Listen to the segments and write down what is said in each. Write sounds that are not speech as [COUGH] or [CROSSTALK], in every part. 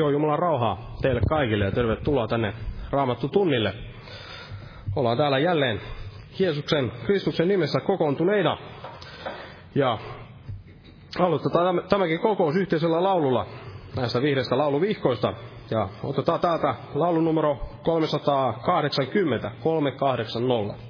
Joo, Jumalan rauhaa teille kaikille ja tervetuloa tänne Raamattu tunnille. Ollaan täällä jälleen Jeesuksen, Kristuksen nimessä kokoontuneina. Ja aloitetaan tämäkin kokous yhteisellä laululla näistä vihreistä lauluvihkoista. Ja otetaan täältä laulun numero 380, 380.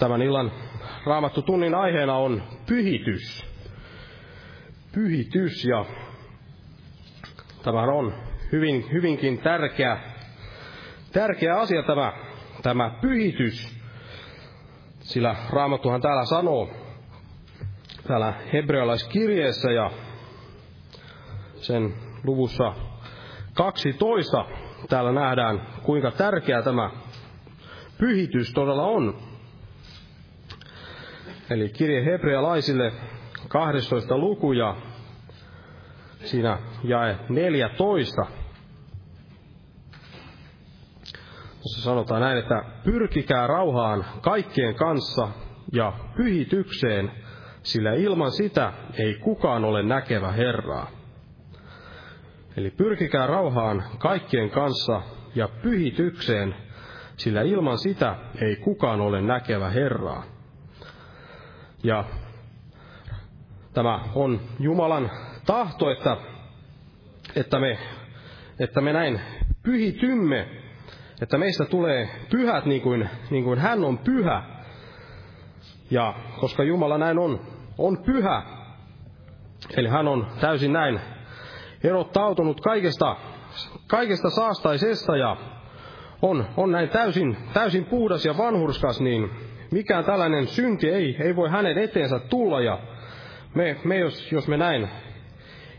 Tämän illan raamattu tunnin aiheena on pyhitys. Pyhitys ja tämä on hyvin, hyvinkin tärkeä, tärkeä asia tämä, tämä pyhitys. Sillä raamattuhan täällä sanoo, täällä hebrealaiskirjeessä ja sen luvussa 12 täällä nähdään, kuinka tärkeä tämä pyhitys todella on. Eli kirje hebrealaisille 12 luku ja siinä jae 14. Tässä sanotaan näin, että pyrkikää rauhaan kaikkien kanssa ja pyhitykseen, sillä ilman sitä ei kukaan ole näkevä Herraa. Eli pyrkikää rauhaan kaikkien kanssa ja pyhitykseen, sillä ilman sitä ei kukaan ole näkevä Herraa. Ja tämä on Jumalan tahto, että, että, me, että me näin pyhitymme, että meistä tulee pyhät niin kuin, niin kuin hän on pyhä. Ja koska Jumala näin on, on pyhä, eli hän on täysin näin erottautunut kaikesta, kaikesta saastaisesta ja on, on näin täysin, täysin puhdas ja vanhurskas, niin mikään tällainen synti ei, ei voi hänen eteensä tulla. Ja me, me jos, jos me näin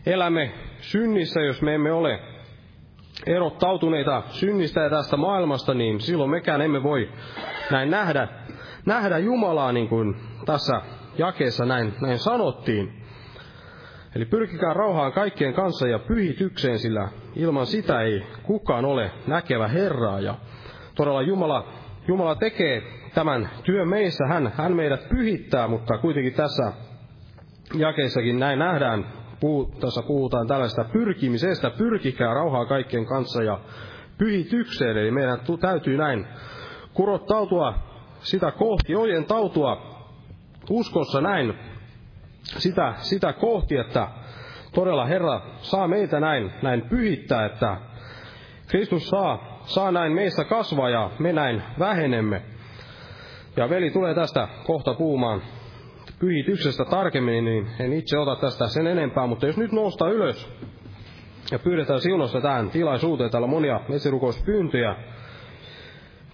elämme synnissä, jos me emme ole erottautuneita synnistä ja tästä maailmasta, niin silloin mekään emme voi näin nähdä, nähdä Jumalaa, niin kuin tässä jakeessa näin, näin sanottiin. Eli pyrkikää rauhaan kaikkien kanssa ja pyhitykseen, sillä ilman sitä ei kukaan ole näkevä Herraa. Ja todella Jumala Jumala tekee tämän työn meissä, hän, hän meidät pyhittää, mutta kuitenkin tässä jakeissakin näin nähdään, puhu, tässä puhutaan tällaista pyrkimisestä, pyrkikää rauhaa kaikkien kanssa ja pyhitykseen, eli meidän täytyy näin kurottautua sitä kohti, ojentautua uskossa näin sitä, sitä kohti, että todella Herra saa meitä näin, näin pyhittää, että Kristus saa, saa näin meistä kasvaa ja me näin vähenemme. Ja veli tulee tästä kohta puhumaan pyhityksestä tarkemmin, niin en itse ota tästä sen enempää, mutta jos nyt nousta ylös ja pyydetään siunosta tähän tilaisuuteen, täällä on monia esirukouspyyntöjä,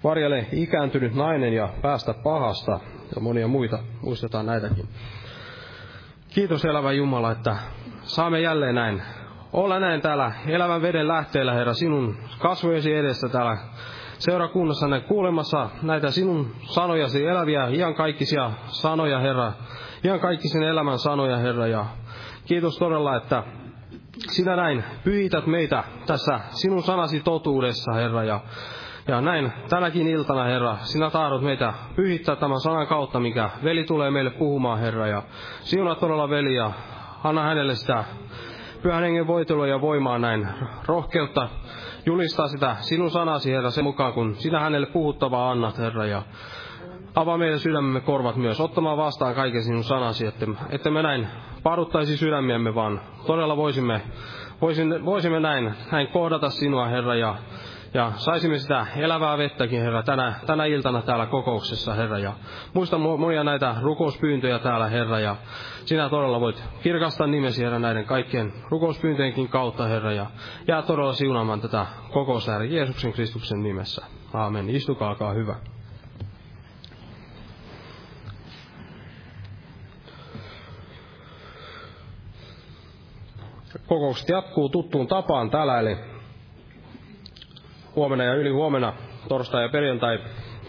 varjele ikääntynyt nainen ja päästä pahasta. Ja monia muita, muistetaan näitäkin. Kiitos elävä Jumala, että saamme jälleen näin. Olla näin täällä elävän veden lähteellä, Herra, sinun kasvojesi edessä täällä seurakunnassa kuulemassa. Näitä sinun sanojasi, eläviä, iankaikkisia sanoja, Herra, iankaikkisen elämän sanoja, Herra, ja kiitos todella, että sinä näin pyhität meitä tässä sinun sanasi totuudessa, Herra, ja ja näin tänäkin iltana, Herra, sinä tahdot meitä pyhittää tämän sanan kautta, mikä veli tulee meille puhumaan, Herra. Ja siunaa todella veli ja anna hänelle sitä pyhän hengen voitelua ja voimaa näin rohkeutta julistaa sitä sinun sanasi, Herra, sen mukaan, kun sinä hänelle puhuttavaa annat, Herra. Ja avaa meidän sydämemme korvat myös ottamaan vastaan kaiken sinun sanasi, että, että me näin paruttaisi sydämiemme, vaan todella voisimme, voisimme, voisimme näin, näin kohdata sinua, Herra, ja ja saisimme sitä elävää vettäkin, Herra, tänä, tänä iltana täällä kokouksessa, Herra. Ja muista monia näitä rukouspyyntöjä täällä, Herra, ja sinä todella voit kirkastaa nimesi, Herra, näiden kaikkien rukouspyyntöjenkin kautta, Herra, ja jää todella siunaamaan tätä kokousta, Herra, Jeesuksen Kristuksen nimessä. Aamen. Istukaa, alkaa hyvä. Kokoukset jatkuu tuttuun tapaan täällä, eli huomenna ja yli huomenna, torstai ja perjantai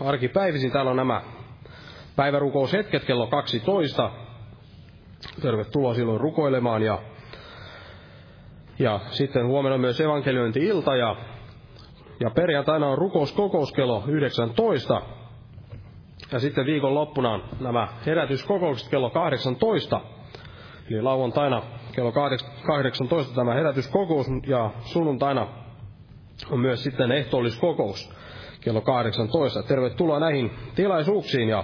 arkipäivisin. Täällä on nämä päivärukoushetket kello 12. Tervetuloa silloin rukoilemaan ja, ja sitten huomenna myös evankeliointi-ilta ja, ja perjantaina on rukouskokous kello 19. Ja sitten viikon loppuna nämä herätyskokoukset kello 18. Eli lauantaina kello 18 tämä herätyskokous ja sunnuntaina on myös sitten ehtoolliskokous kello 18. Tervetuloa näihin tilaisuuksiin ja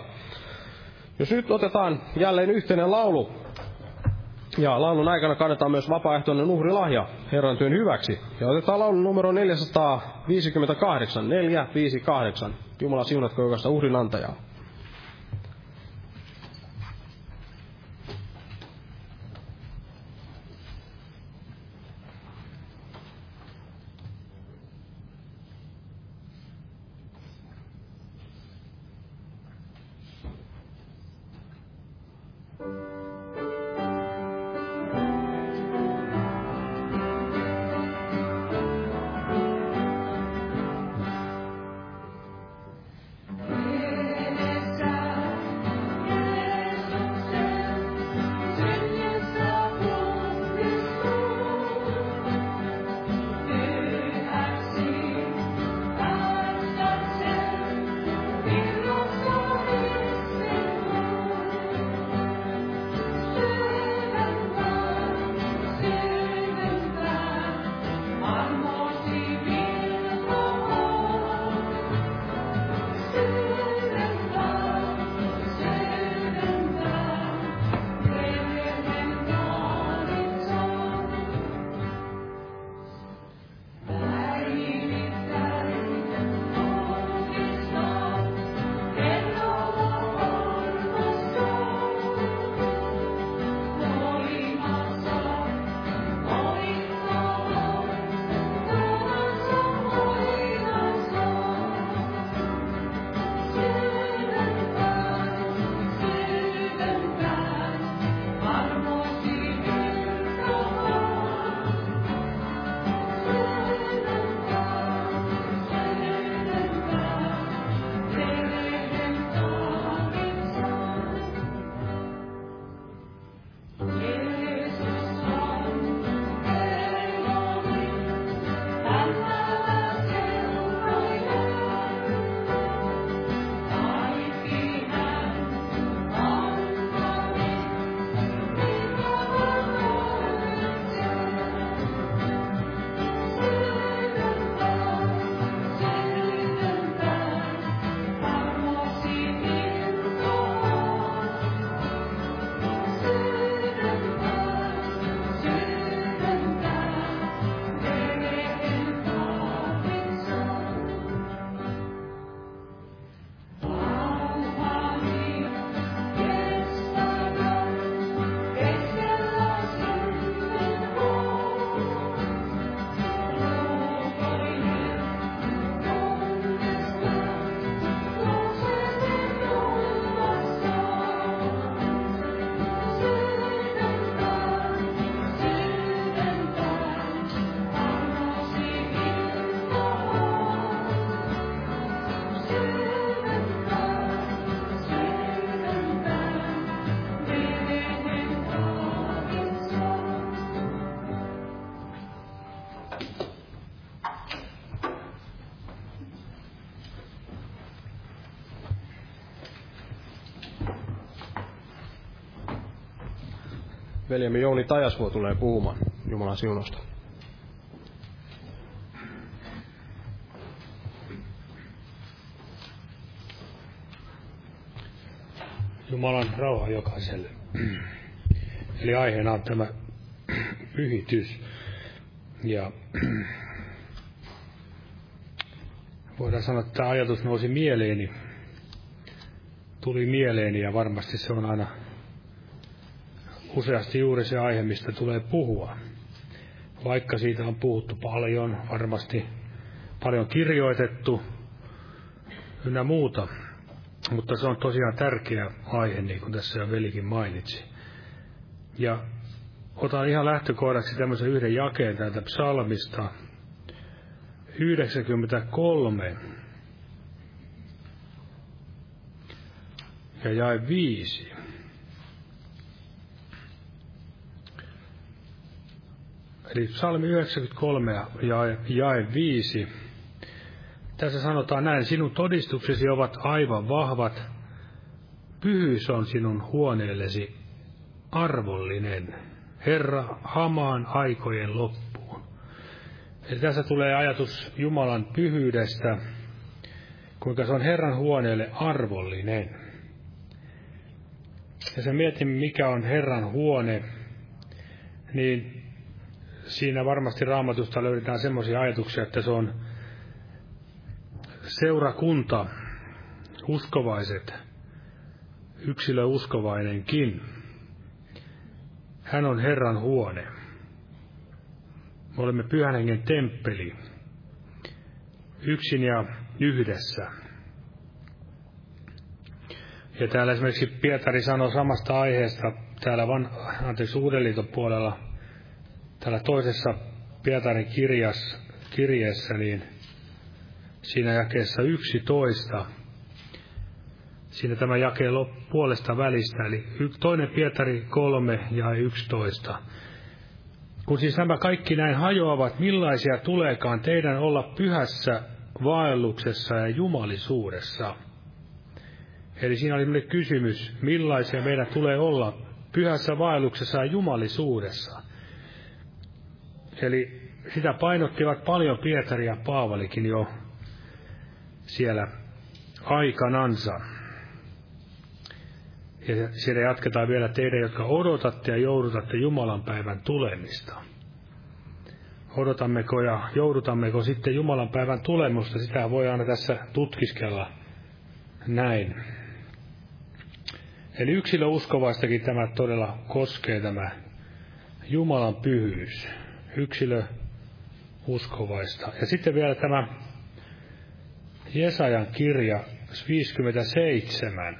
jos nyt otetaan jälleen yhteinen laulu, ja laulun aikana kannetaan myös vapaaehtoinen uhrilahja Herran työn hyväksi. Ja otetaan laulun numero 458, 458. Jumala siunatko jokaista uhrin veljemme Jouni Tajasvuo tulee puhumaan Jumalan siunosta. Jumalan rauha jokaiselle. Eli aiheena on tämä pyhitys. Ja voidaan sanoa, että tämä ajatus nousi mieleeni, tuli mieleeni ja varmasti se on aina useasti juuri se aihe, mistä tulee puhua. Vaikka siitä on puhuttu paljon, varmasti paljon kirjoitettu ynnä muuta, mutta se on tosiaan tärkeä aihe, niin kuin tässä jo velikin mainitsi. Ja otan ihan lähtökohdaksi tämmöisen yhden jakeen täältä psalmista 93 ja jae 5. Eli psalmi 93 ja jae, jae 5. Tässä sanotaan näin, sinun todistuksesi ovat aivan vahvat, pyhyys on sinun huoneellesi arvollinen, Herra, hamaan aikojen loppuun. Eli tässä tulee ajatus Jumalan pyhyydestä, kuinka se on Herran huoneelle arvollinen. Ja se mietimme, mikä on Herran huone, niin siinä varmasti raamatusta löydetään semmoisia ajatuksia, että se on seurakunta, uskovaiset, yksilö uskovainenkin. Hän on Herran huone. Me olemme pyhän hengen temppeli, yksin ja yhdessä. Ja täällä esimerkiksi Pietari sanoi samasta aiheesta täällä van, anteeksi, Uudeliiton puolella, täällä toisessa Pietarin kirjas, kirjeessä, niin siinä jakeessa 11, siinä tämä jakee puolesta välistä, eli toinen Pietari 3 ja 11. Kun siis nämä kaikki näin hajoavat, millaisia tuleekaan teidän olla pyhässä vaelluksessa ja jumalisuudessa. Eli siinä oli kysymys, millaisia meidän tulee olla pyhässä vaelluksessa ja jumalisuudessa. Eli sitä painottivat paljon Pietari ja Paavalikin jo siellä aikanansa. Ja siellä jatketaan vielä teidän, jotka odotatte ja joudutatte Jumalan päivän tulemista. Odotammeko ja joudutammeko sitten Jumalan päivän tulemusta, sitä voi aina tässä tutkiskella näin. Eli yksilö uskovaistakin tämä todella koskee tämä Jumalan pyhyys. Yksilö uskovaista. Ja sitten vielä tämä Jesajan kirja 57.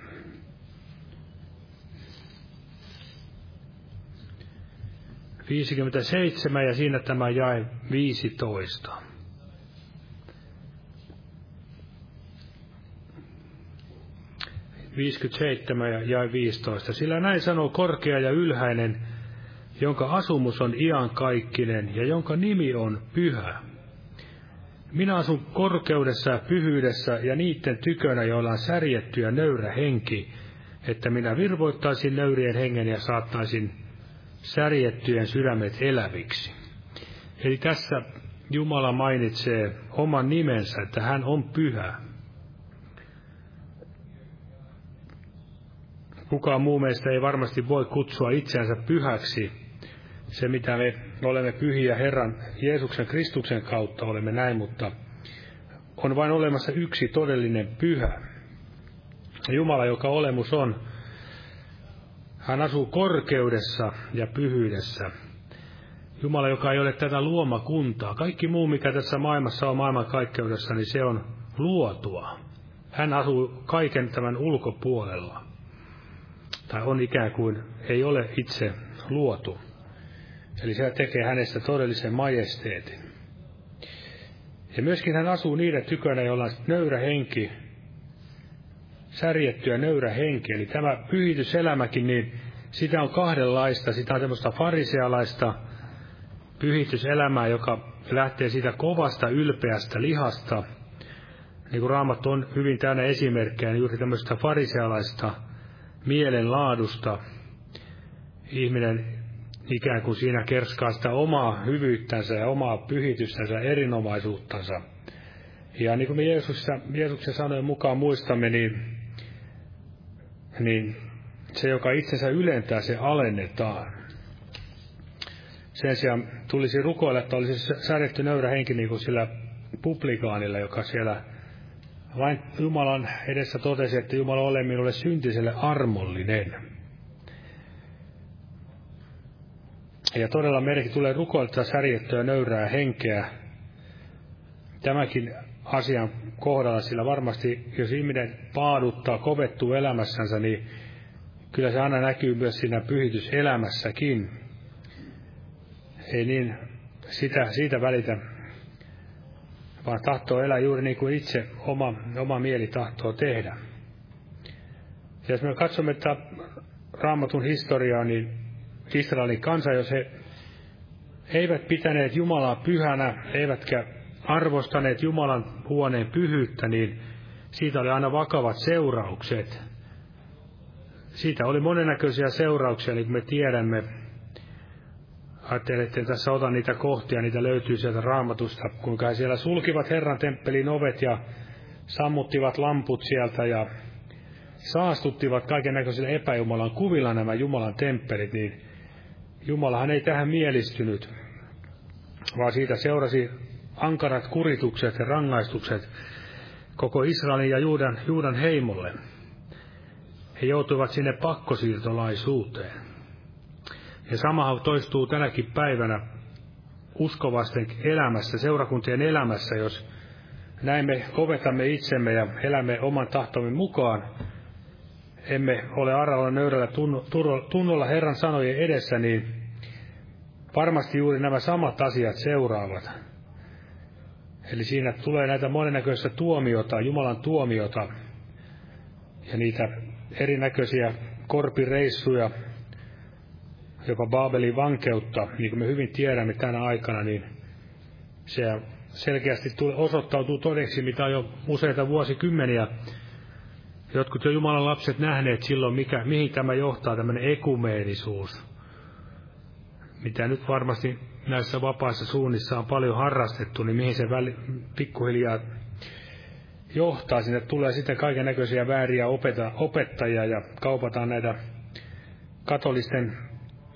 Viisikymmentäseitsemän ja siinä tämä jae 15. Viisikymmentäseitsemän ja jae 15. Sillä näin sanoo korkea ja ylhäinen, jonka asumus on iankaikkinen ja jonka nimi on pyhä. Minä asun korkeudessa ja pyhyydessä ja niiden tykönä, joilla on särjetty ja nöyrä henki, että minä virvoittaisin nöyrien hengen ja saattaisin särjettyjen sydämet eläviksi. Eli tässä Jumala mainitsee oman nimensä, että hän on pyhä. Kukaan muu meistä ei varmasti voi kutsua itseänsä pyhäksi, se, mitä me olemme pyhiä Herran Jeesuksen Kristuksen kautta, olemme näin, mutta on vain olemassa yksi todellinen pyhä. Jumala, joka olemus on, hän asuu korkeudessa ja pyhyydessä. Jumala, joka ei ole tätä luomakuntaa. Kaikki muu, mikä tässä maailmassa on maailman kaikkeudessa, niin se on luotua. Hän asuu kaiken tämän ulkopuolella. Tai on ikään kuin ei ole itse luotu. Eli se tekee hänestä todellisen majesteetin. Ja myöskin hän asuu niiden tykönä, joilla on nöyrä henki, särjetty ja nöyrä henki. Eli tämä pyhityselämäkin, niin sitä on kahdenlaista. Sitä on semmoista farisealaista pyhityselämää, joka lähtee siitä kovasta, ylpeästä lihasta. Niin kuin Raamattu on hyvin täynnä esimerkkejä, niin juuri tämmöistä farisealaista mielenlaadusta. Ihminen ikään kuin siinä kerskaa sitä omaa hyvyyttänsä ja omaa pyhitystänsä, erinomaisuuttansa. Ja niin kuin me Jeesuksessa, Jeesuksen sanojen mukaan muistamme, niin, niin se, joka itsensä ylentää, se alennetaan. Sen sijaan tulisi rukoilla, että olisi säädetty nöyrä henki niin kuin sillä publikaanilla, joka siellä vain Jumalan edessä totesi, että Jumala ole minulle syntiselle armollinen. Ja todella meidänkin tulee rukoilla särjettyä nöyrää henkeä. Tämäkin asian kohdalla, sillä varmasti jos ihminen paaduttaa, kovettuu elämässänsä, niin kyllä se aina näkyy myös siinä pyhityselämässäkin. Ei niin sitä, siitä välitä, vaan tahtoo elää juuri niin kuin itse oma, oma mieli tahtoo tehdä. Ja jos me katsomme että raamatun historiaa, niin Israelin kansa, jos he eivät pitäneet Jumalaa pyhänä, eivätkä arvostaneet Jumalan huoneen pyhyyttä, niin siitä oli aina vakavat seuraukset. Siitä oli monennäköisiä seurauksia, niin kuin me tiedämme. Ajattelin, että tässä otan niitä kohtia, niitä löytyy sieltä raamatusta, kuinka he siellä sulkivat Herran temppelin ovet ja sammuttivat lamput sieltä ja saastuttivat kaiken näköisillä epäjumalan kuvilla nämä Jumalan temppelit, niin Jumalahan ei tähän mielistynyt, vaan siitä seurasi ankarat kuritukset ja rangaistukset koko Israelin ja Juudan, Juudan heimolle. He joutuivat sinne pakkosiirtolaisuuteen. Ja sama toistuu tänäkin päivänä uskovasten elämässä, seurakuntien elämässä, jos näin me kovetamme itsemme ja elämme oman tahtomme mukaan, emme ole aralla nöyrällä tunnolla Herran sanojen edessä, niin varmasti juuri nämä samat asiat seuraavat. Eli siinä tulee näitä monennäköistä tuomiota, Jumalan tuomiota, ja niitä erinäköisiä korpireissuja, jopa Baabelin vankeutta, niin kuin me hyvin tiedämme tänä aikana, niin se selkeästi osoittautuu todeksi, mitä on jo useita vuosikymmeniä jotkut jo Jumalan lapset nähneet silloin, mikä, mihin tämä johtaa, tämmöinen ekumeenisuus, mitä nyt varmasti näissä vapaissa suunnissa on paljon harrastettu, niin mihin se väli, pikkuhiljaa johtaa. Sinne tulee sitten kaiken näköisiä vääriä opeta, opettajia ja kaupataan näitä katolisten,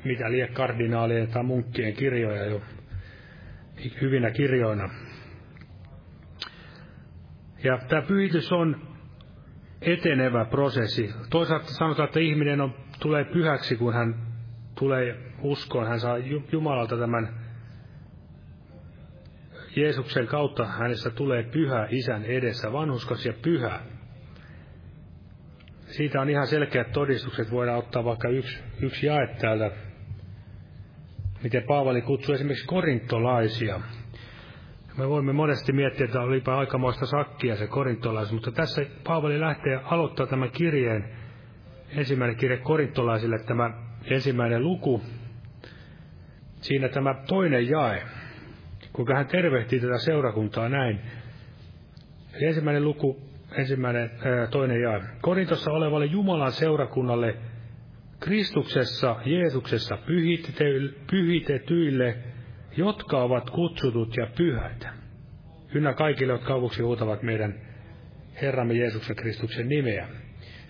mitä lie kardinaalien tai munkkien kirjoja jo hyvinä kirjoina. Ja tämä pyhitys on etenevä prosessi. Toisaalta sanotaan, että ihminen on, tulee pyhäksi, kun hän tulee uskoon. Hän saa Jumalalta tämän Jeesuksen kautta hänestä tulee pyhä isän edessä, vanhuskas ja pyhä. Siitä on ihan selkeät todistukset, voidaan ottaa vaikka yksi, yksi jae täältä, miten Paavali kutsuu esimerkiksi korintolaisia. Me voimme monesti miettiä, että olipa aikamoista sakkia se korintolaisuus, mutta tässä Paavali lähtee aloittaa tämän kirjeen, ensimmäinen kirje korintolaisille, tämä ensimmäinen luku, siinä tämä toinen jae, kuinka hän tervehtii tätä seurakuntaa näin. Eli ensimmäinen luku, ensimmäinen ää, toinen jae. Korintossa olevalle Jumalan seurakunnalle Kristuksessa, Jeesuksessa pyhitetyille, jotka ovat kutsutut ja pyhät. Ynnä kaikille, jotka avuksi huutavat meidän Herramme Jeesuksen Kristuksen nimeä.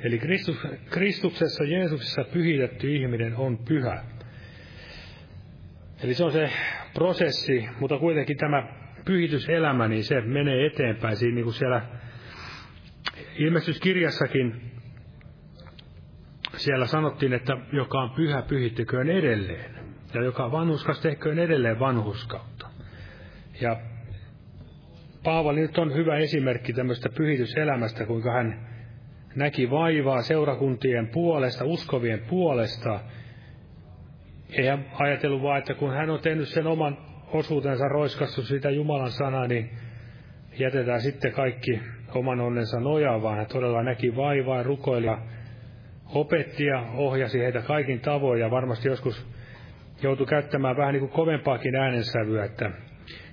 Eli Kristus, Kristuksessa, Jeesuksessa pyhitetty ihminen on pyhä. Eli se on se prosessi, mutta kuitenkin tämä pyhityselämä, niin se menee eteenpäin. Siinä niin kuin siellä ilmestyskirjassakin siellä sanottiin, että joka on pyhä, pyhittyköön edelleen. Ja joka on vanhuskas, tehköön edelleen vanhuskautta. Ja Paavali nyt on hyvä esimerkki tämmöistä pyhityselämästä, kuinka hän näki vaivaa seurakuntien puolesta, uskovien puolesta. Ei hän ajatellut vaan, että kun hän on tehnyt sen oman osuutensa, roiskassu sitä Jumalan sanaa, niin jätetään sitten kaikki oman onnensa nojaan, vaan hän todella näki vaivaa rukoili ja opetti ja ohjasi heitä kaikin tavoin ja varmasti joskus joutui käyttämään vähän niin kuin kovempaakin äänensävyä, että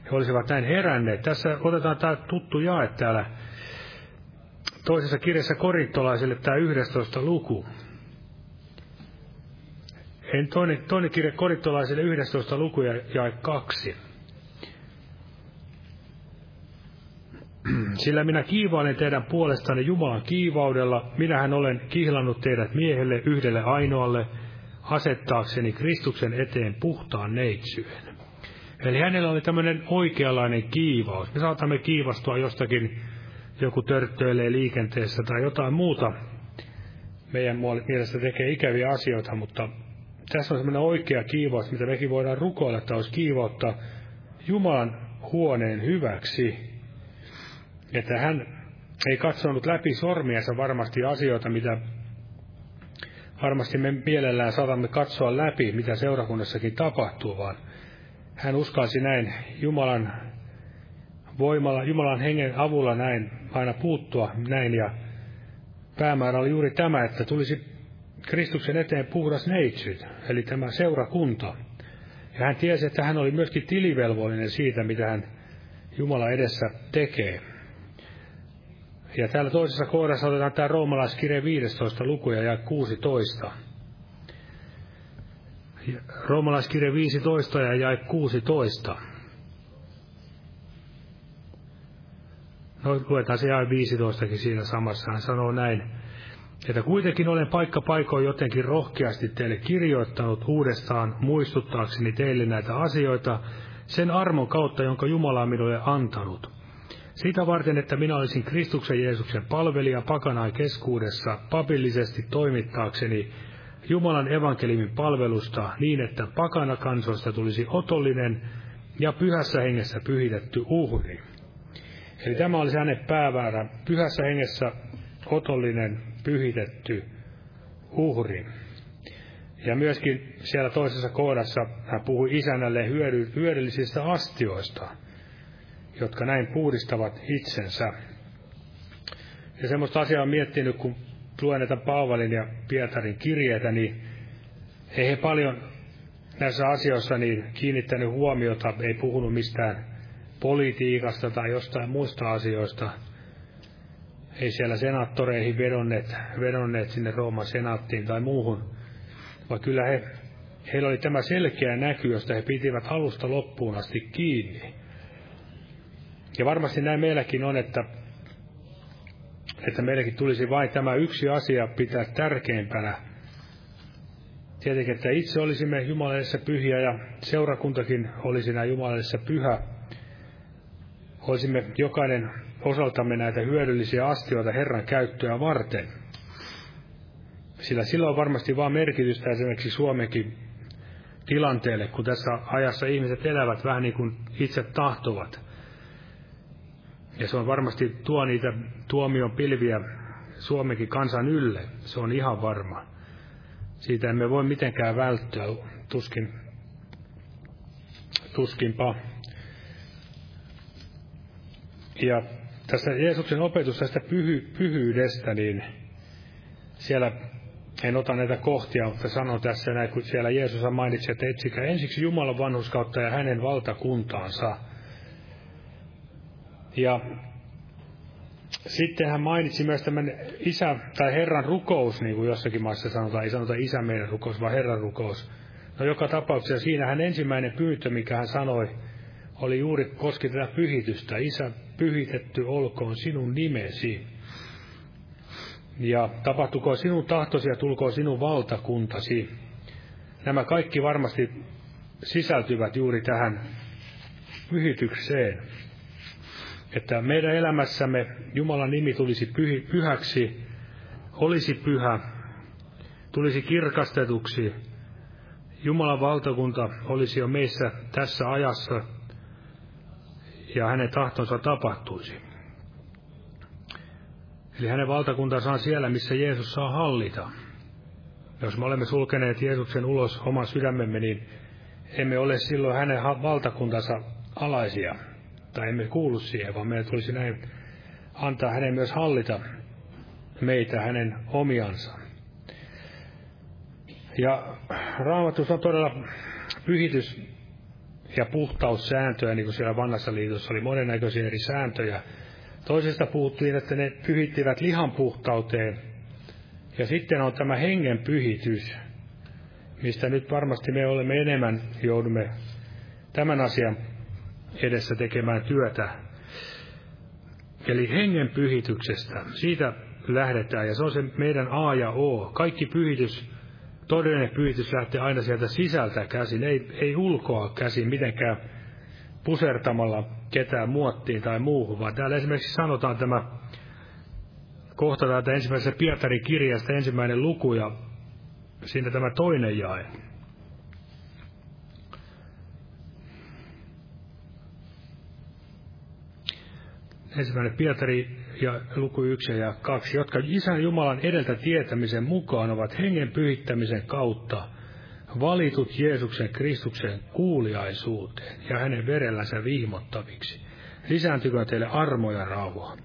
he olisivat näin heränneet. Tässä otetaan tämä tuttu jae täällä toisessa kirjassa korintolaisille tämä 11 luku. En toinen, toinen kirja korittolaisille 11 luku ja kaksi. [CLEARS THROAT] Sillä minä kiivailen teidän puolestanne Jumalan kiivaudella, minähän olen kihlannut teidät miehelle yhdelle ainoalle, asettaakseni Kristuksen eteen puhtaan neitsyyn. Eli hänellä oli tämmöinen oikeanlainen kiivaus. Me saatamme kiivastua jostakin, joku törttöilee liikenteessä tai jotain muuta. Meidän mielestä tekee ikäviä asioita, mutta tässä on semmoinen oikea kiivaus, mitä mekin voidaan rukoilla, että olisi kiivautta Jumalan huoneen hyväksi. Että hän ei katsonut läpi sormiensa varmasti asioita, mitä varmasti me mielellään saatamme katsoa läpi, mitä seurakunnassakin tapahtuu, vaan hän uskalsi näin Jumalan voimalla, Jumalan hengen avulla näin aina puuttua näin ja päämäärä oli juuri tämä, että tulisi Kristuksen eteen puhdas neitsyt, eli tämä seurakunta. Ja hän tiesi, että hän oli myöskin tilivelvollinen siitä, mitä hän Jumala edessä tekee. Ja täällä toisessa kohdassa otetaan tämä roomalaiskirje 15 lukuja ja 16. Roomalaiskirje 15 ja jae 16. No, luetaan se jae 15 siinä samassa. Hän sanoo näin, että kuitenkin olen paikka paikoin jotenkin rohkeasti teille kirjoittanut uudestaan muistuttaakseni teille näitä asioita sen armon kautta, jonka Jumala on minulle antanut. Sitä varten, että minä olisin Kristuksen Jeesuksen palvelija pakanain keskuudessa papillisesti toimittaakseni Jumalan evankeliumin palvelusta niin, että pakana kansoista tulisi otollinen ja pyhässä hengessä pyhitetty uhri. Eli tämä oli hänen pääväärä, pyhässä hengessä otollinen, pyhitetty uhri. Ja myöskin siellä toisessa kohdassa hän puhui isännälle hyödy, hyödyllisistä astioista, jotka näin puhdistavat itsensä. Ja semmoista asiaa on miettinyt, kun luen näitä Paavalin ja Pietarin kirjeitä, niin ei he paljon näissä asioissa niin kiinnittänyt huomiota, ei puhunut mistään politiikasta tai jostain muista asioista. Ei siellä senaattoreihin vedonneet, vedonneet sinne Rooman senaattiin tai muuhun, vaan kyllä he, heillä oli tämä selkeä näky, josta he pitivät alusta loppuun asti kiinni. Ja varmasti näin meilläkin on, että että meillekin tulisi vain tämä yksi asia pitää tärkeimpänä. Tietenkin, että itse olisimme Jumalallisessa pyhiä ja seurakuntakin olisi näin Jumalallisessa pyhä. Olisimme jokainen osaltamme näitä hyödyllisiä astioita Herran käyttöä varten. Sillä sillä on varmasti vain merkitystä esimerkiksi Suomenkin tilanteelle, kun tässä ajassa ihmiset elävät vähän niin kuin itse tahtovat. Ja se on varmasti tuo niitä tuomion pilviä Suomenkin kansan ylle. Se on ihan varma. Siitä emme voi mitenkään välttyä, tuskin, tuskinpa. Ja tässä Jeesuksen opetus tästä pyhy, pyhyydestä, niin siellä en ota näitä kohtia, mutta sanon tässä näin, kun siellä Jeesus mainitsi, että etsikää ensiksi Jumalan vanhuskautta ja hänen valtakuntaansa. Ja sitten hän mainitsi myös tämän isä tai Herran rukous, niin kuin jossakin maassa sanotaan, ei sanota isä meidän rukous, vaan Herran rukous. No joka tapauksessa siinä hän ensimmäinen pyyntö, mikä hän sanoi, oli juuri koski tätä pyhitystä. Isä, pyhitetty olkoon sinun nimesi. Ja tapahtuko sinun tahtosi ja tulkoon sinun valtakuntasi. Nämä kaikki varmasti sisältyvät juuri tähän pyhitykseen että meidän elämässämme Jumalan nimi tulisi pyhi, pyhäksi, olisi pyhä, tulisi kirkastetuksi. Jumalan valtakunta olisi jo meissä tässä ajassa ja hänen tahtonsa tapahtuisi. Eli hänen valtakuntansa on siellä, missä Jeesus saa hallita. Jos me olemme sulkeneet Jeesuksen ulos oman sydämemme, niin emme ole silloin hänen valtakuntansa alaisia tai emme kuulu siihen, vaan meidän tulisi näin antaa hänen myös hallita meitä hänen omiansa. Ja raamatus on todella pyhitys ja puhtaussääntöjä, niin kuin siellä vanhassa liitossa oli monennäköisiä eri sääntöjä. Toisesta puhuttiin, että ne pyhittivät lihan puhtauteen. Ja sitten on tämä hengen pyhitys, mistä nyt varmasti me olemme enemmän joudumme tämän asian edessä tekemään työtä. Eli hengen pyhityksestä, siitä lähdetään, ja se on se meidän A ja O. Kaikki pyhitys, todellinen pyhitys lähtee aina sieltä sisältä käsin, ei, ei ulkoa käsin mitenkään pusertamalla ketään muottiin tai muuhun, vaan täällä esimerkiksi sanotaan tämä kohta täältä ensimmäisessä Pietarin kirjasta ensimmäinen luku ja siinä tämä toinen jae. Ensimmäinen Pietari ja luku 1 ja 2, jotka Isän Jumalan edeltä tietämisen mukaan ovat hengen pyhittämisen kautta valitut Jeesuksen Kristuksen kuuliaisuuteen ja hänen verellänsä viimottaviksi. Lisääntykö teille armo ja rauha.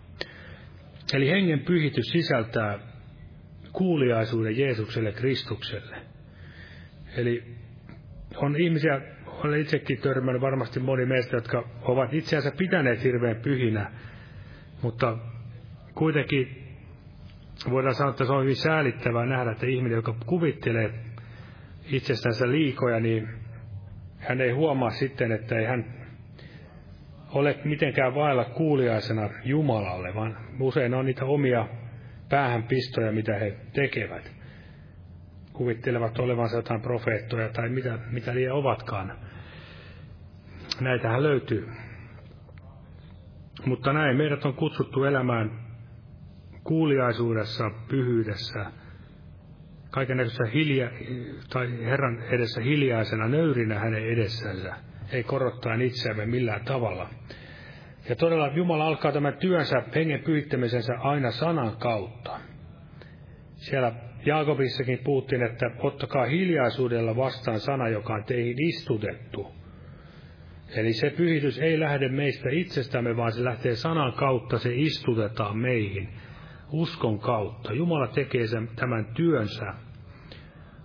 Eli hengen pyhitys sisältää kuuliaisuuden Jeesukselle Kristukselle. Eli on ihmisiä, olen itsekin törmännyt varmasti moni meistä, jotka ovat itseänsä pitäneet hirveän pyhinä, mutta kuitenkin voidaan sanoa, että se on hyvin säälittävää nähdä, että ihminen, joka kuvittelee itsestänsä liikoja, niin hän ei huomaa sitten, että ei hän ole mitenkään vailla kuuliaisena Jumalalle, vaan usein on niitä omia päähänpistoja, mitä he tekevät. Kuvittelevat olevansa jotain profeettoja tai mitä, mitä liian ovatkaan. Näitähän löytyy. Mutta näin meidät on kutsuttu elämään kuuliaisuudessa, pyhyydessä, kaikenlaisessa hilja, tai Herran edessä hiljaisena nöyrinä hänen edessänsä, ei korottaa itseämme millään tavalla. Ja todella Jumala alkaa tämän työnsä hengen pyhittämisensä aina sanan kautta. Siellä Jaakobissakin puhuttiin, että ottakaa hiljaisuudella vastaan sana, joka on teihin istutettu. Eli se pyhitys ei lähde meistä itsestämme, vaan se lähtee sanan kautta, se istutetaan meihin uskon kautta. Jumala tekee sen, tämän työnsä,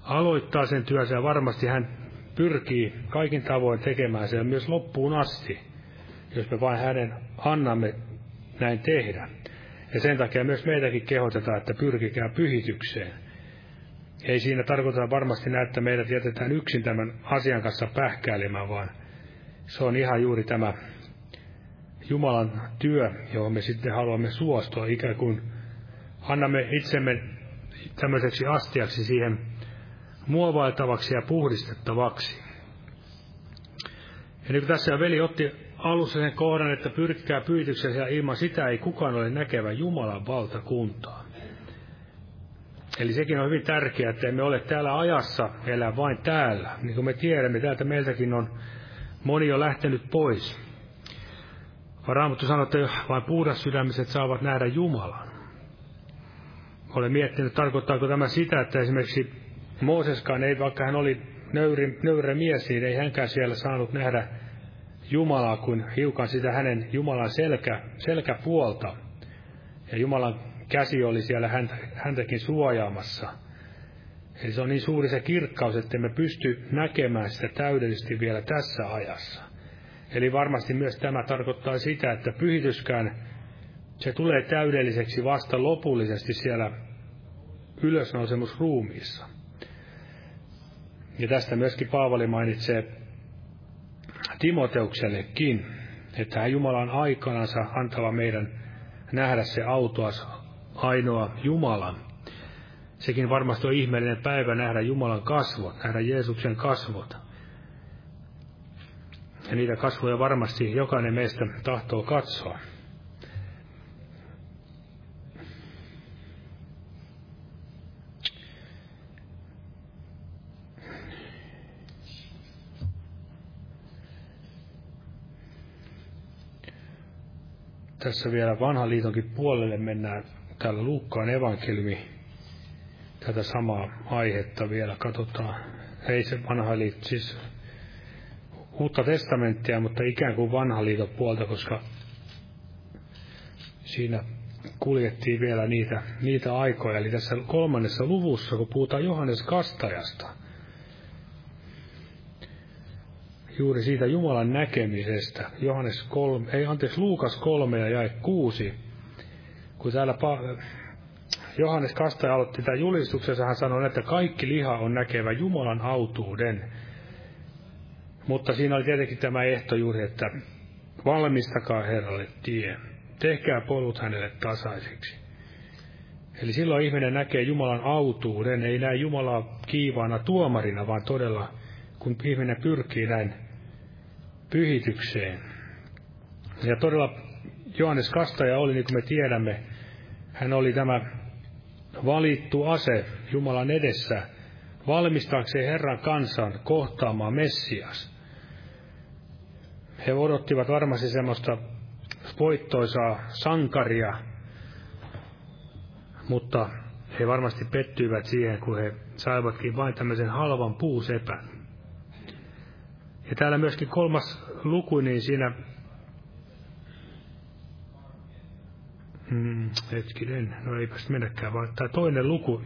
aloittaa sen työnsä ja varmasti hän pyrkii kaikin tavoin tekemään sen myös loppuun asti, jos me vain hänen annamme näin tehdä. Ja sen takia myös meitäkin kehotetaan, että pyrkikää pyhitykseen. Ei siinä tarkoita varmasti näin, että meidät jätetään yksin tämän asian kanssa pähkäilemään, vaan se on ihan juuri tämä Jumalan työ, johon me sitten haluamme suostua, ikään kuin annamme itsemme tämmöiseksi astiaksi siihen muovailtavaksi ja puhdistettavaksi. Ja niin kuin tässä veli otti alussa sen kohdan, että pyrkkää pyytyksensä ja ilman sitä ei kukaan ole näkevä Jumalan valtakuntaa. Eli sekin on hyvin tärkeää, että emme ole täällä ajassa, elää vain täällä. Niin kuin me tiedämme, täältä meiltäkin on moni jo lähtenyt pois. Raamattu sanoo, että vain puhdas sydämiset saavat nähdä Jumalan. Olen miettinyt, tarkoittaako tämä sitä, että esimerkiksi Mooseskaan ei, vaikka hän oli nöyri, nöyrä mies, niin ei hänkään siellä saanut nähdä Jumalaa kuin hiukan sitä hänen Jumalan selkä, selkäpuolta. Ja Jumalan käsi oli siellä häntä, häntäkin suojaamassa. Eli se on niin suuri se kirkkaus, että me pysty näkemään sitä täydellisesti vielä tässä ajassa. Eli varmasti myös tämä tarkoittaa sitä, että pyhityskään se tulee täydelliseksi vasta lopullisesti siellä ylösnousemusruumiissa. Ja tästä myöskin Paavali mainitsee Timoteuksellekin, että hän Jumalan aikanansa antava meidän nähdä se autoas ainoa Jumalan. Sekin varmasti on ihmeellinen päivä nähdä Jumalan kasvot, nähdä Jeesuksen kasvot. Ja niitä kasvoja varmasti jokainen meistä tahtoo katsoa. Tässä vielä vanhan liitonkin puolelle mennään täällä Luukkaan evankeliumi. Tätä samaa aihetta vielä katsotaan. Ei se vanha liitto, siis uutta testamenttia, mutta ikään kuin vanha liiton puolta, koska siinä kuljettiin vielä niitä, niitä aikoja. Eli tässä kolmannessa luvussa, kun puhutaan Johannes Kastajasta – juuri siitä Jumalan näkemisestä. Johannes 3, ei anteeksi, Luukas 3 ja jae 6. Kun täällä pa- Johannes Kastaja aloitti tämän julistuksensa, hän sanoi, että kaikki liha on näkevä Jumalan autuuden. Mutta siinä oli tietenkin tämä ehto juuri, että valmistakaa Herralle tie, tehkää polut hänelle tasaisiksi. Eli silloin ihminen näkee Jumalan autuuden, ei näe Jumalaa kiivaana tuomarina, vaan todella, kun ihminen pyrkii näin pyhitykseen. Ja todella Johannes Kastaja oli, niin kuin me tiedämme, hän oli tämä valittu ase Jumalan edessä, valmistaakseen Herran kansan kohtaamaan Messias. He odottivat varmasti semmoista voittoisaa sankaria, mutta he varmasti pettyivät siihen, kun he saivatkin vain tämmöisen halvan puusepän. Ja täällä myöskin kolmas luku, niin siinä Hmm, hetkinen, no eipäs mennäkään, vaan. Tämä toinen luku,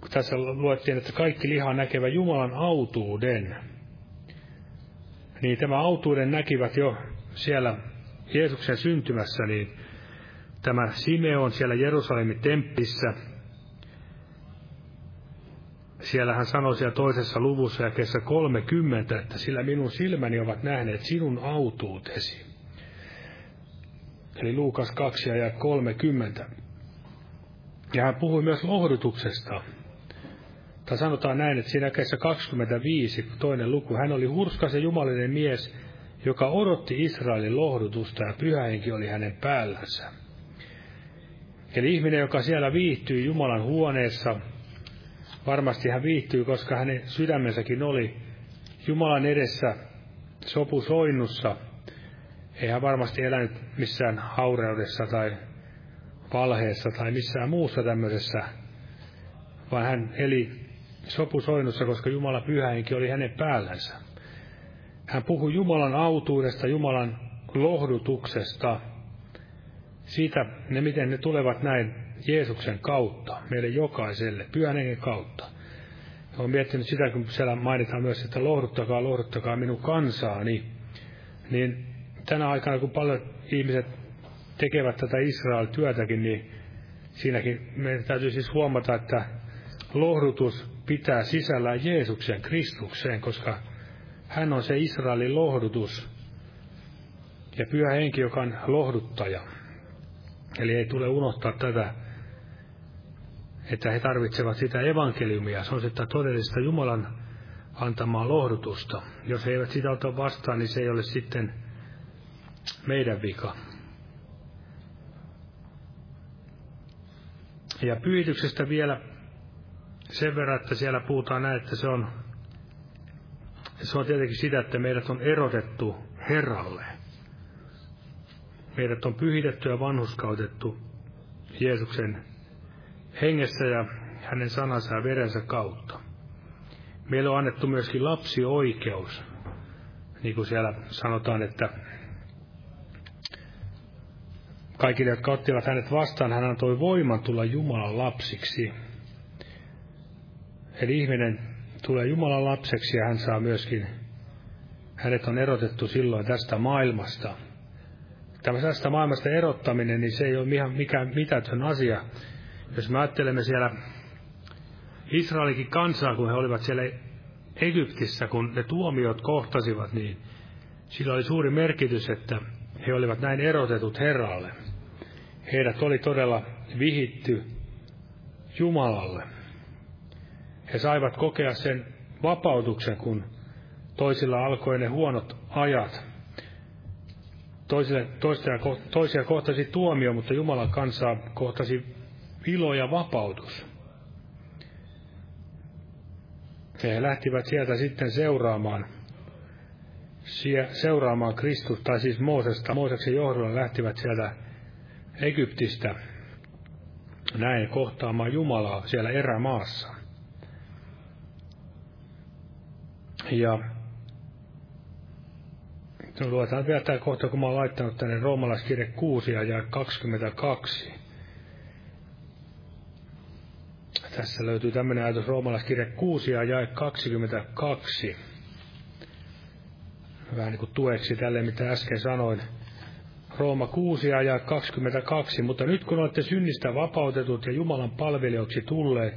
kun tässä luettiin, että kaikki liha näkevä Jumalan autuuden, niin tämä autuuden näkivät jo siellä Jeesuksen syntymässä, niin tämä Simeon siellä Jerusalemin temppissä, siellä hän sanoi siellä toisessa luvussa ja kesä 30, että sillä minun silmäni ovat nähneet sinun autuutesi. Eli Luukas 2 ja 30. Ja hän puhui myös lohdutuksesta. Tai sanotaan näin, että siinä kesä 25, toinen luku, hän oli hurskas ja jumalinen mies, joka odotti Israelin lohdutusta ja pyhähenki oli hänen päällänsä. Eli ihminen, joka siellä viihtyy Jumalan huoneessa, varmasti hän viihtyy, koska hänen sydämensäkin oli Jumalan edessä sopusoinnussa, ei hän varmasti elänyt missään haureudessa tai valheessa tai missään muussa tämmöisessä, vaan hän eli sopusoinnussa, koska Jumala pyhäinkin oli hänen päällänsä. Hän puhui Jumalan autuudesta, Jumalan lohdutuksesta, siitä, ne miten ne tulevat näin Jeesuksen kautta, meille jokaiselle, pyhän hengen kautta. Olen miettinyt sitä, kun siellä mainitaan myös, että lohduttakaa, lohduttakaa minun kansaani, niin tänä aikana, kun paljon ihmiset tekevät tätä Israel-työtäkin, niin siinäkin meidän täytyy siis huomata, että lohdutus pitää sisällään Jeesuksen, Kristukseen, koska hän on se Israelin lohdutus ja pyhä henki, joka on lohduttaja. Eli ei tule unohtaa tätä, että he tarvitsevat sitä evankeliumia, se on sitä todellista Jumalan antamaa lohdutusta. Jos he eivät sitä ota vastaan, niin se ei ole sitten meidän vika. Ja pyhityksestä vielä sen verran, että siellä puhutaan näin, että se on, se on tietenkin sitä, että meidät on erotettu Herralle. Meidät on pyhitetty ja vanhuskautettu Jeesuksen hengessä ja hänen sanansa ja verensä kautta. Meillä on annettu myöskin lapsioikeus, niin kuin siellä sanotaan, että Kaikille, jotka ottivat hänet vastaan, hän antoi voiman tulla Jumalan lapsiksi. Eli ihminen tulee Jumalan lapseksi ja hän saa myöskin, hänet on erotettu silloin tästä maailmasta. Tämä tästä maailmasta erottaminen, niin se ei ole ihan mikään mitätön asia. Jos me ajattelemme siellä Israelikin kansaa, kun he olivat siellä Egyptissä, kun ne tuomiot kohtasivat, niin sillä oli suuri merkitys, että he olivat näin erotetut Herralle. Heidät oli todella vihitty Jumalalle. He saivat kokea sen vapautuksen, kun toisilla alkoi ne huonot ajat. Toisille, toisia, toisia kohtasi tuomio, mutta Jumalan kansaa kohtasi ilo ja vapautus. He lähtivät sieltä sitten seuraamaan seuraamaan Kristus, tai siis Moosesta, Mooseksen johdolla lähtivät sieltä Egyptistä näin kohtaamaan Jumalaa siellä erämaassa. Ja luetaan vielä tämä kohta, kun mä oon laittanut tänne roomalaiskirje 6 ja 22. Tässä löytyy tämmöinen ajatus roomalaiskirje 6 ja jae 22 vähän niin kuin tueksi tälle, mitä äsken sanoin. Rooma 6 ja 22, mutta nyt kun olette synnistä vapautetut ja Jumalan palvelijoiksi tulleet,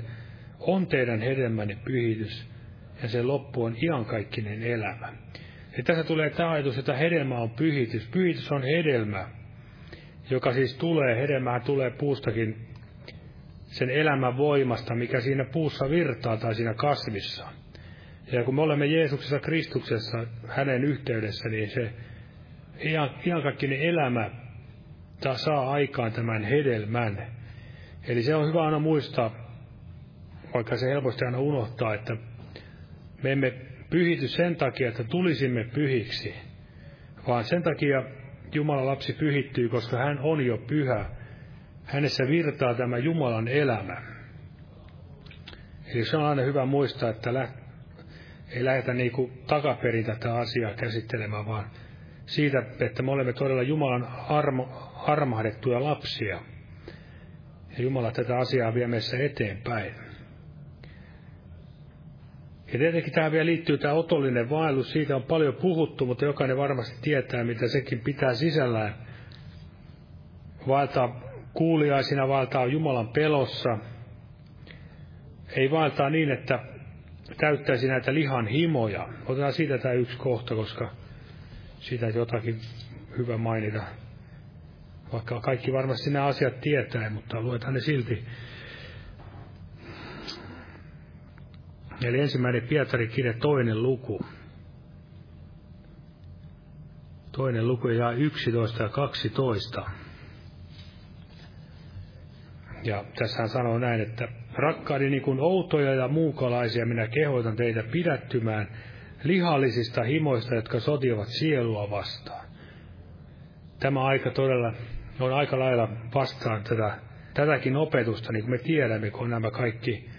on teidän hedelmänne pyhitys, ja sen loppu on iankaikkinen elämä. Ja tässä tulee tämä ajatus, että hedelmä on pyhitys. Pyhitys on hedelmä, joka siis tulee, hedelmää tulee puustakin sen elämän voimasta, mikä siinä puussa virtaa tai siinä kasvissa. Ja kun me olemme Jeesuksessa Kristuksessa, hänen yhteydessä, niin se iankaikkinen elämä saa aikaan tämän hedelmän. Eli se on hyvä aina muistaa, vaikka se helposti aina unohtaa, että me emme pyhity sen takia, että tulisimme pyhiksi, vaan sen takia Jumalan lapsi pyhittyy, koska hän on jo pyhä. Hänessä virtaa tämä Jumalan elämä. Eli se on aina hyvä muistaa, että ei lähdetä niin kuin takaperin tätä asiaa käsittelemään, vaan siitä, että me olemme todella Jumalan armo, armahdettuja lapsia. Ja Jumala tätä asiaa vie meissä eteenpäin. Ja tietenkin tähän vielä liittyy tämä otollinen vaellus, siitä on paljon puhuttu, mutta jokainen varmasti tietää, mitä sekin pitää sisällään. Vaeltaa kuuliaisina, vaeltaa Jumalan pelossa. Ei vaeltaa niin, että täyttäisi näitä lihan himoja. Otetaan siitä tämä yksi kohta, koska siitä jotakin hyvä mainita. Vaikka kaikki varmasti nämä asiat tietää, mutta luetaan ne silti. Eli ensimmäinen Pietari kirja toinen luku. Toinen luku ja 11 ja 12. Ja tässä hän sanoo näin, että rakkaani niin kuin outoja ja muukalaisia minä kehoitan teitä pidättymään lihallisista himoista, jotka sotivat sielua vastaan. Tämä aika todella on aika lailla vastaan tätä, tätäkin opetusta, niin kuin me tiedämme, kun nämä kaikki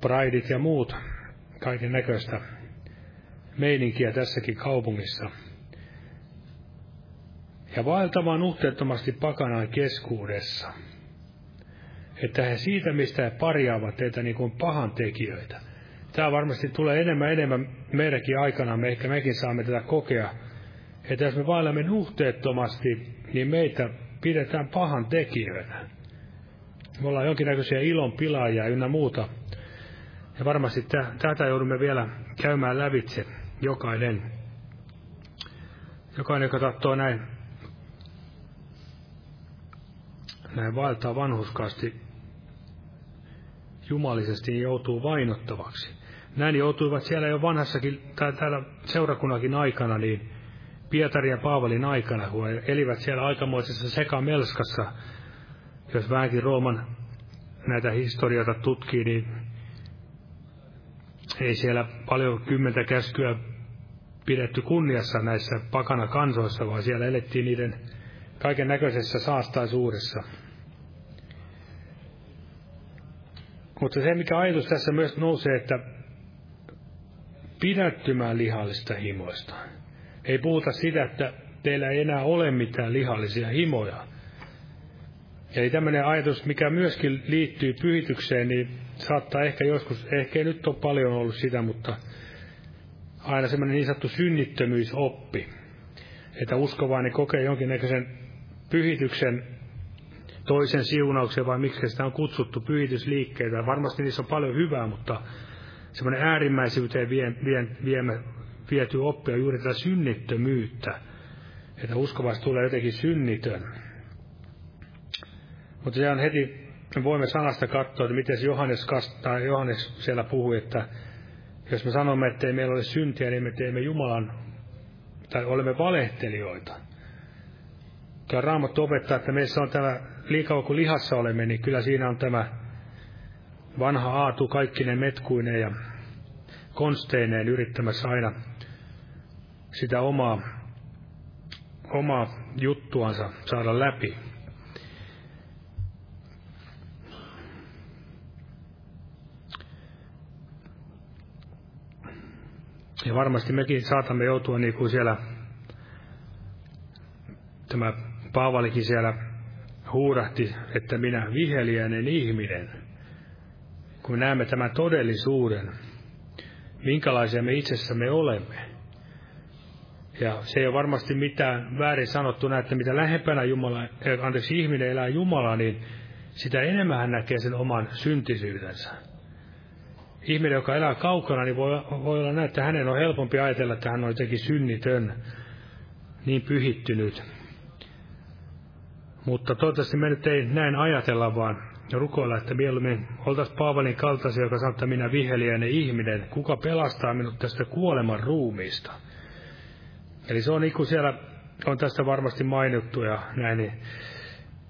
Prideit ja muut, kaiken näköistä meininkiä tässäkin kaupungissa. Ja vaeltamaan nuhteettomasti pakanaan keskuudessa, että he siitä, mistä he parjaavat teitä niin kuin pahan tekijöitä. Tämä varmasti tulee enemmän enemmän meidänkin aikana, me ehkä mekin saamme tätä kokea, että jos me vaellamme nuhteettomasti, niin meitä pidetään pahan tekijöinä. Me ollaan jonkinnäköisiä ilon pilaajia ynnä muuta ja varmasti tätä joudumme vielä käymään lävitse jokainen. Jokainen, joka tahtoo näin, näin vaeltaa vanhuskaasti jumalisesti, niin joutuu vainottavaksi. Näin joutuivat siellä jo vanhassakin, tai täällä seurakunnakin aikana, niin Pietari ja Paavalin aikana, kun elivät siellä aikamoisessa sekamelskassa, jos vähänkin Rooman näitä historioita tutkii, niin ei siellä paljon kymmentä käskyä pidetty kunniassa näissä pakana kansoissa, vaan siellä elettiin niiden kaiken näköisessä saastaisuudessa. Mutta se, mikä ajatus tässä myös nousee, että pidättymään lihallista himoista. Ei puhuta sitä, että teillä ei enää ole mitään lihallisia himoja. Eli tämmöinen ajatus, mikä myöskin liittyy pyhitykseen, niin saattaa ehkä joskus, ehkä ei nyt ole paljon ollut sitä, mutta aina semmoinen niin sanottu synnittömyysoppi, että uskovaani kokee jonkinnäköisen pyhityksen toisen siunauksen, vai miksi sitä on kutsuttu pyhitysliikkeitä. Varmasti niissä on paljon hyvää, mutta semmoinen äärimmäisyyteen vie, vie, vie, viety oppia juuri tätä synnittömyyttä, että uskovasti tulee jotenkin synnitön. Mutta se on heti me voimme sanasta katsoa, että miten Johannes, tai Johannes siellä puhui, että jos me sanomme, että ei meillä ole syntiä, niin me teemme Jumalan, tai olemme valehtelijoita. Kyllä Raamattu opettaa, että meissä on tämä, liikaa kuin lihassa olemme, niin kyllä siinä on tämä vanha aatu kaikkinen metkuineen ja konsteineen yrittämässä aina sitä omaa, omaa juttuansa saada läpi. Ja varmasti mekin saatamme joutua niin kuin siellä, tämä Paavalikin siellä huudahti, että minä viheliäinen ihminen, kun näemme tämän todellisuuden, minkälaisia me itsessämme olemme. Ja se ei ole varmasti mitään väärin sanottuna, että mitä lähempänä Jumala, eh, anteeksi, ihminen elää Jumalaa, niin sitä enemmän hän näkee sen oman syntisyytensä. Ihminen, joka elää kaukana, niin voi, voi olla näin, että hänen on helpompi ajatella, että hän on jotenkin synnitön, niin pyhittynyt. Mutta toivottavasti me nyt ei näin ajatella, vaan rukoilla, että mieluummin oltaisiin Paavalin kaltaisia, joka sanoo, että minä viheliäinen ihminen, kuka pelastaa minut tästä kuoleman ruumiista. Eli se on niin kuin siellä on tästä varmasti mainittu ja näin, niin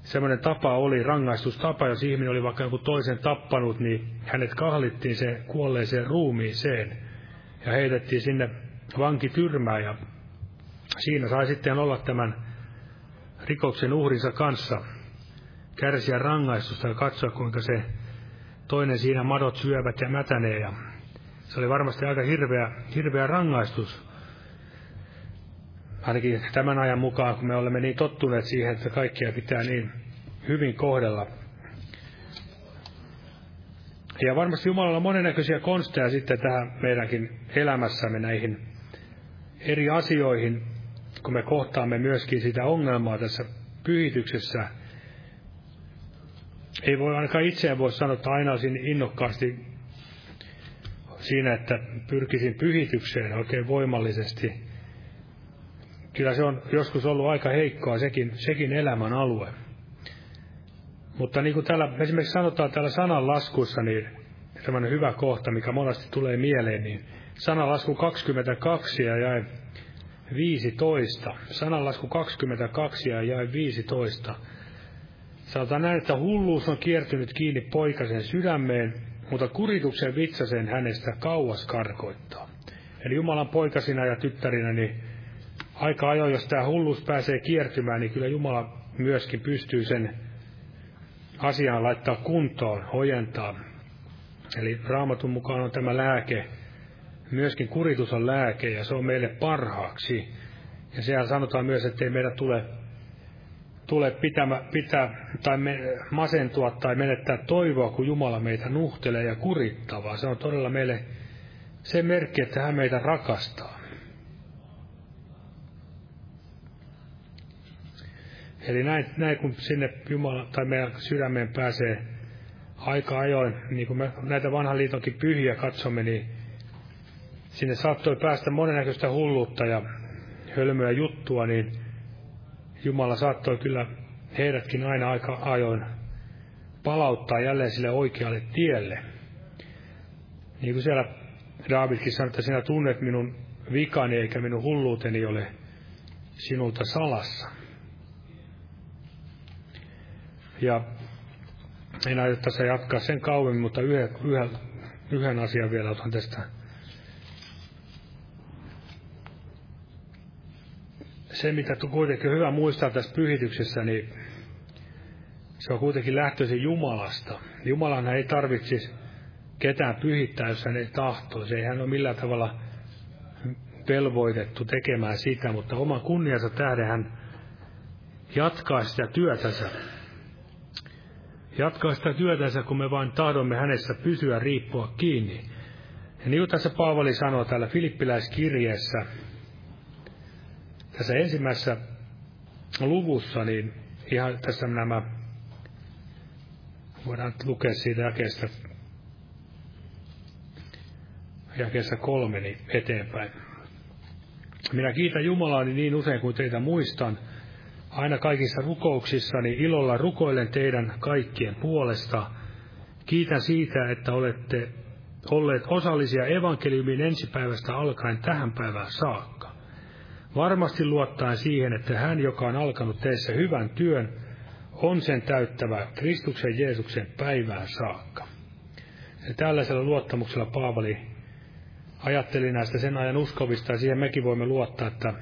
semmoinen tapa oli, rangaistustapa, jos ihminen oli vaikka joku toisen tappanut, niin hänet kahlittiin se kuolleeseen ruumiiseen ja heitettiin sinne vankityrmään ja siinä sai sitten olla tämän rikoksen uhrinsa kanssa, kärsiä rangaistusta ja katsoa, kuinka se toinen siinä madot syövät ja mätänee. Ja se oli varmasti aika hirveä, hirveä rangaistus. Ainakin tämän ajan mukaan, kun me olemme niin tottuneet siihen, että kaikkia pitää niin hyvin kohdella. Ja varmasti Jumalalla on monennäköisiä konsteja sitten tähän meidänkin elämässämme näihin eri asioihin, kun me kohtaamme myöskin sitä ongelmaa tässä pyhityksessä. Ei voi ainakaan itseään voi sanoa, että aina olisin innokkaasti siinä, että pyrkisin pyhitykseen oikein voimallisesti. Kyllä se on joskus ollut aika heikkoa sekin, sekin elämän alue. Mutta niin kuin täällä esimerkiksi sanotaan täällä sananlaskussa, niin tämmöinen hyvä kohta, mikä monesti tulee mieleen, niin sananlasku 22 ja jäi 15. Sananlasku 22 ja jäi 15. Sanotaan näin, että hulluus on kiertynyt kiinni poikasen sydämeen, mutta kurituksen vitsasen hänestä kauas karkoittaa. Eli Jumalan poikasina ja tyttärinä, niin aika ajoin, jos tämä hulluus pääsee kiertymään, niin kyllä Jumala myöskin pystyy sen asiaan laittaa kuntoon, ojentaa. Eli raamatun mukaan on tämä lääke, myöskin kuritus on lääke ja se on meille parhaaksi. Ja siellä sanotaan myös, että ei meidän tule, tule pitämä, pitää tai me, masentua tai menettää toivoa, kun Jumala meitä nuhtelee ja kurittaa, se on todella meille se merkki, että hän meitä rakastaa. Eli näin, näin kun sinne Jumala tai meidän sydämeen pääsee aika ajoin, niin kuin me näitä vanhan liitonkin pyhiä katsomme, niin sinne saattoi päästä monennäköistä hulluutta ja hölmöä juttua, niin Jumala saattoi kyllä heidätkin aina aika ajoin palauttaa jälleen sille oikealle tielle. Niin kuin siellä Daavidkin sanoi, että sinä tunnet minun vikani eikä minun hulluuteni ole sinulta salassa. Ja en aio tässä jatkaa sen kauemmin, mutta yhden, yhden, yhden asian vielä otan tästä se, mitä kuitenkin hyvä muistaa tässä pyhityksessä, niin se on kuitenkin lähtöisin Jumalasta. Jumalan ei tarvitsisi ketään pyhittää, jos hän ei tahtoisi. Ei hän ole millään tavalla velvoitettu tekemään sitä, mutta oman kunniansa tähden hän jatkaa sitä työtänsä. Jatkaa sitä työtänsä, kun me vain tahdomme hänessä pysyä riippua kiinni. Ja niin kuin tässä Paavali sanoo täällä Filippiläiskirjeessä, tässä ensimmäisessä luvussa, niin ihan tässä nämä, voidaan lukea siitä jakeesta, jakeessa kolme niin eteenpäin. Minä kiitän Jumalaani niin usein kuin teitä muistan, aina kaikissa rukouksissani ilolla rukoilen teidän kaikkien puolesta. Kiitän siitä, että olette olleet osallisia evankeliumin ensipäivästä alkaen tähän päivään saakka varmasti luottaen siihen, että hän, joka on alkanut teissä hyvän työn, on sen täyttävä Kristuksen Jeesuksen päivään saakka. Ja tällaisella luottamuksella Paavali ajatteli näistä sen ajan uskovista, ja siihen mekin voimme luottaa, että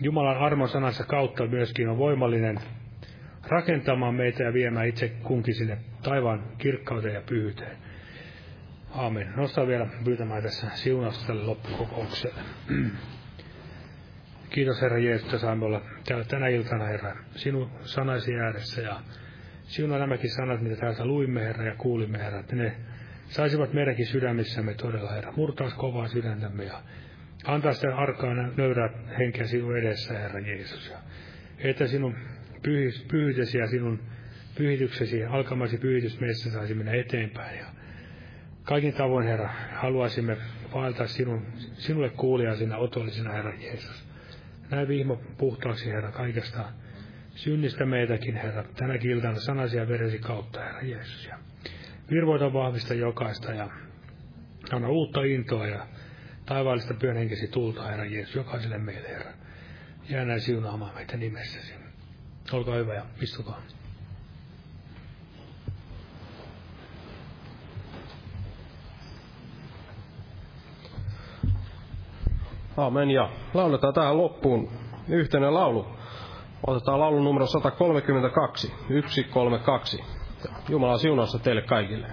Jumalan armon sanansa kautta myöskin on voimallinen rakentamaan meitä ja viemään itse kunkin sinne taivaan kirkkauteen ja pyhyyteen. Aamen. Nostaa vielä pyytämään tässä siunausta tälle loppukokoukselle. Kiitos Herra Jeesus, että saamme olla täällä tänä iltana, Herra, sinun sanasi ääressä ja sinun nämäkin sanat, mitä täältä luimme, Herra, ja kuulimme, Herra, että ne saisivat meidänkin sydämissämme todella, Herra, murtaa kovaa sydäntämme ja Antaa sitä arkaa nöyrää henkeä sinun edessä, Herra Jeesus. Ja että sinun pyhitesi ja sinun pyhityksesi, alkamasi pyhitys meissä saisi mennä eteenpäin. Ja kaikin tavoin, Herra, haluaisimme vaeltaa sinun, sinulle kuulijasina, otollisena, Herra Jeesus. Näin vihmo puhtaaksi, Herra, kaikesta synnistä meitäkin, Herra, tänä iltana sanasi ja veresi kautta, Herra Jeesus. Ja virvoita vahvista jokaista ja anna uutta intoa ja taivaallista pyön henkesi tulta, Herra Jeesus, jokaiselle meille, Herra. Jää näin siunaamaan meitä nimessäsi. Olkaa hyvä ja istukaa. Amen. Ja lauletaan tähän loppuun yhteinen laulu. Otetaan laulu numero 132, 132. Jumalan siunausta teille kaikille.